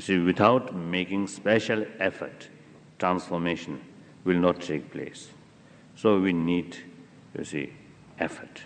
You see, without making special effort, transformation will not take place. So we need, you see, effort.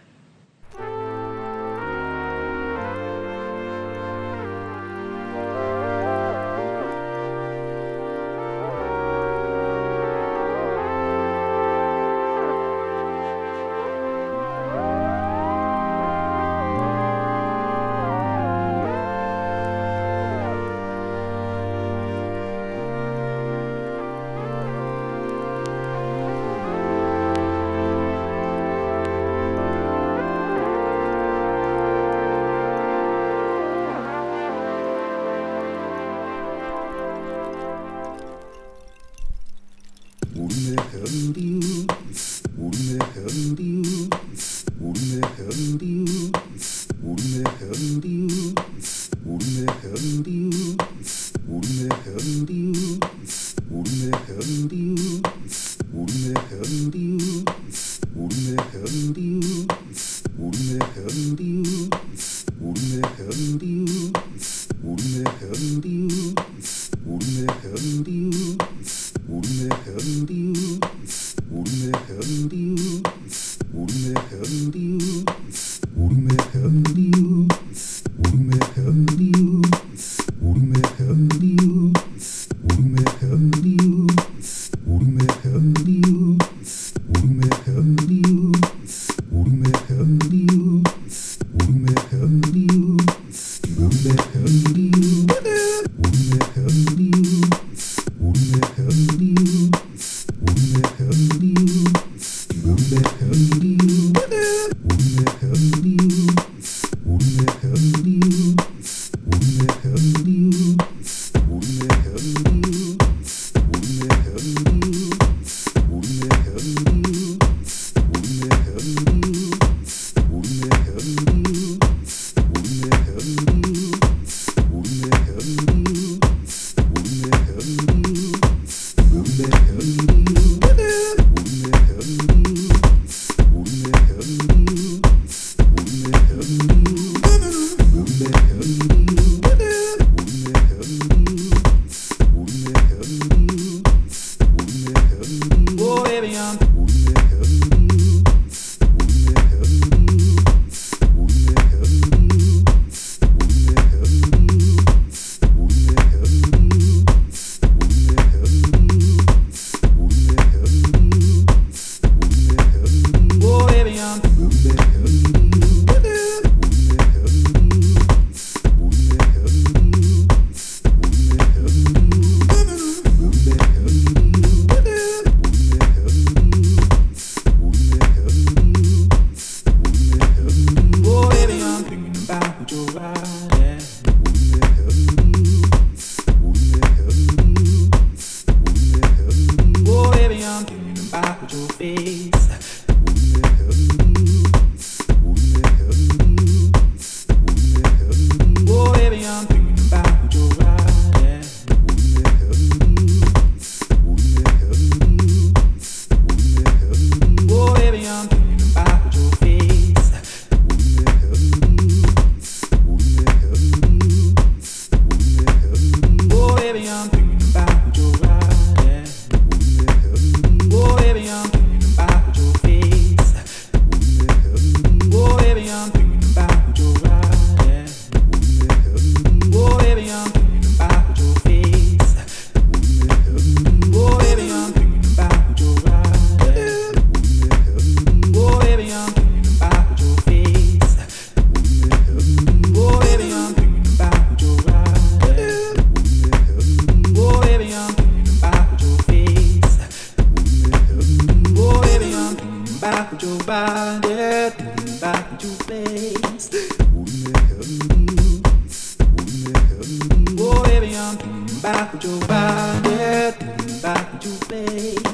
Oh, baby, I'm thinking your body, thinking your face.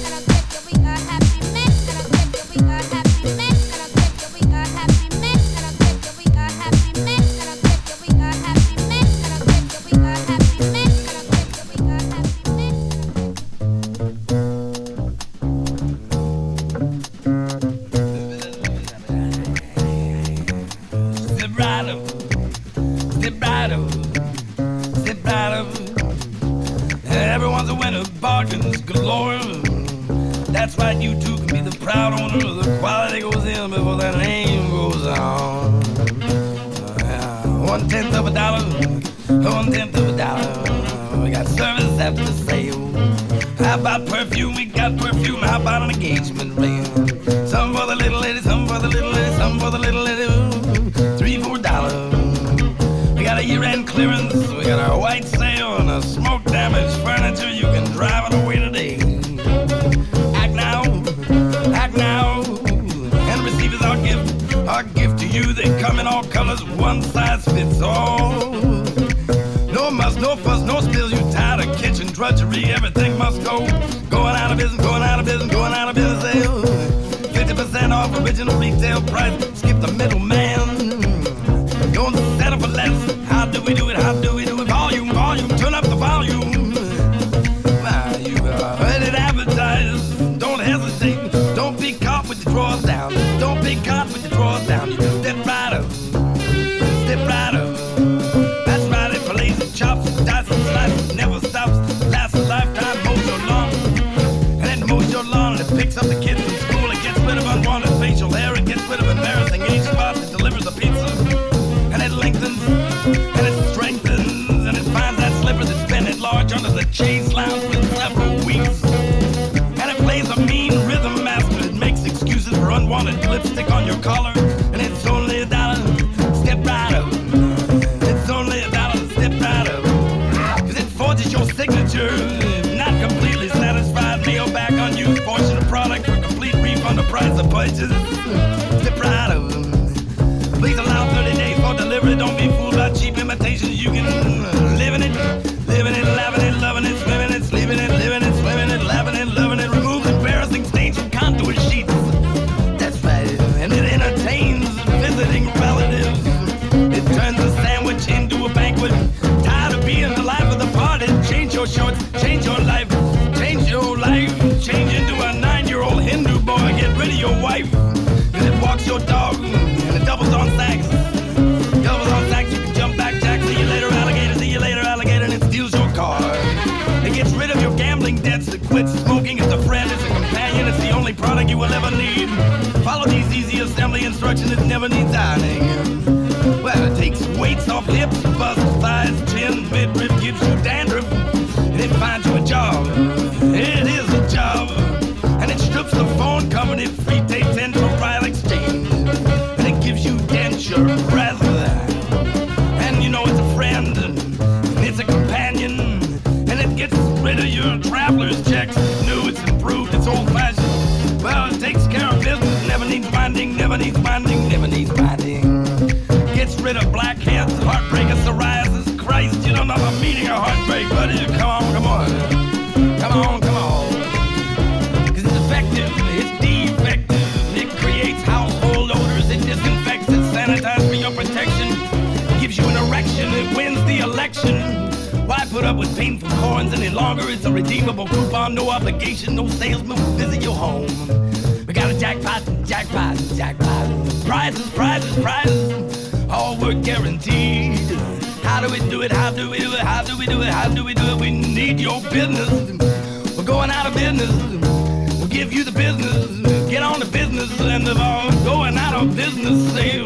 the punches. It never needs rid of blackheads, heartbreakers, of psoriasis, Christ, you don't know the meaning of heartbreak, buddy. Come on, come on. Come on, come on. Cause it's effective, it's defective. It creates household odors, it disinfects, it sanitizes for your protection. It gives you an erection, it wins the election. Why put up with painful corns any longer? It's a redeemable coupon, no obligation, no salesman will visit your home. We got a jackpot, jackpot, jackpot. Prizes, prizes, prizes are guaranteed. How do we do it? How do we do it? How do we do it? How do we do it? We need your business. We're going out of business. We'll give you the business. Get on the business and the going out of business. Save